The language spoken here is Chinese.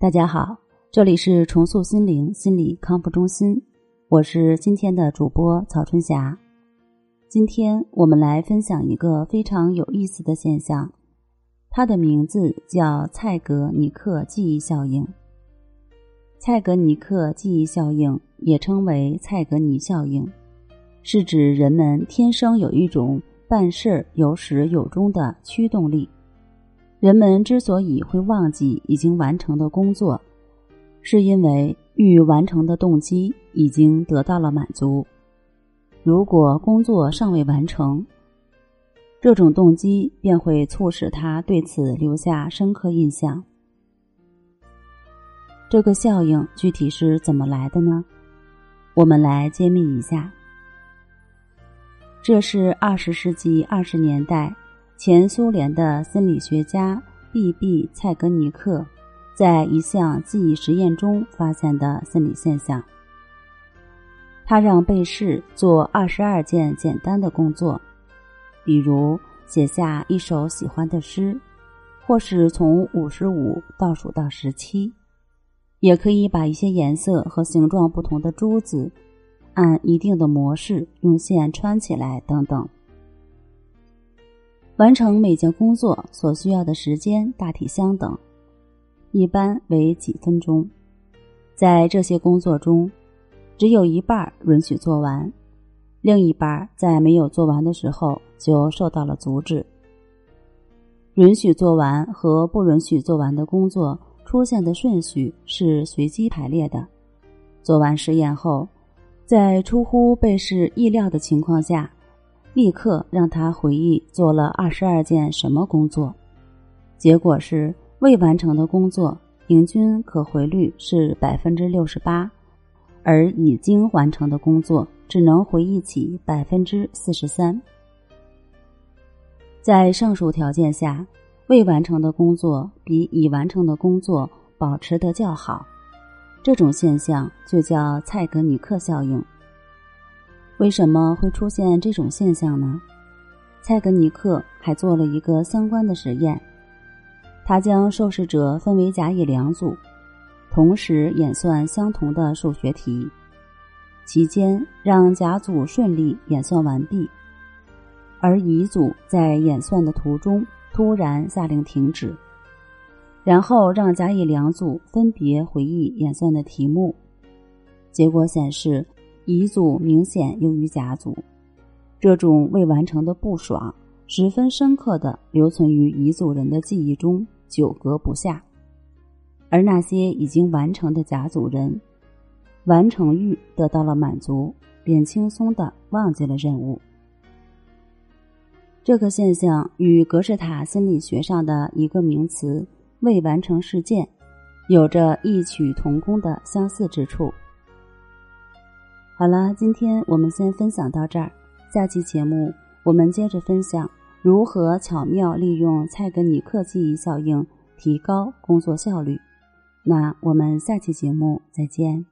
大家好，这里是重塑心灵心理康复中心，我是今天的主播曹春霞。今天我们来分享一个非常有意思的现象，它的名字叫蔡格尼克记忆效应。蔡格尼克记忆效应也称为蔡格尼效应，是指人们天生有一种办事有始有终的驱动力。人们之所以会忘记已经完成的工作，是因为欲完成的动机已经得到了满足。如果工作尚未完成，这种动机便会促使他对此留下深刻印象。这个效应具体是怎么来的呢？我们来揭秘一下。这是二十世纪二十年代。前苏联的心理学家 B.B. 蔡格尼克在一项记忆实验中发现的心理现象。他让被试做二十二件简单的工作，比如写下一首喜欢的诗，或是从五十五倒数到十七，也可以把一些颜色和形状不同的珠子按一定的模式用线穿起来等等。完成每件工作所需要的时间大体相等，一般为几分钟。在这些工作中，只有一半允许做完，另一半在没有做完的时候就受到了阻止。允许做完和不允许做完的工作出现的顺序是随机排列的。做完实验后，在出乎被试意料的情况下。立刻让他回忆做了二十二件什么工作，结果是未完成的工作平均可回率是百分之六十八，而已经完成的工作只能回忆起百分之四十三。在上述条件下，未完成的工作比已完成的工作保持得较好，这种现象就叫蔡格尼克效应。为什么会出现这种现象呢？蔡格尼克还做了一个相关的实验，他将受试者分为甲乙两组，同时演算相同的数学题，期间让甲组顺利演算完毕，而乙组在演算的途中突然下令停止，然后让甲乙两组分别回忆演算的题目，结果显示。乙组明显优于甲组，这种未完成的不爽十分深刻的留存于乙组人的记忆中，久隔不下。而那些已经完成的甲组人，完成欲得到了满足，便轻松的忘记了任务。这个现象与格式塔心理学上的一个名词“未完成事件”有着异曲同工的相似之处。好了，今天我们先分享到这儿。下期节目我们接着分享如何巧妙利用蔡格尼克记忆效应提高工作效率。那我们下期节目再见。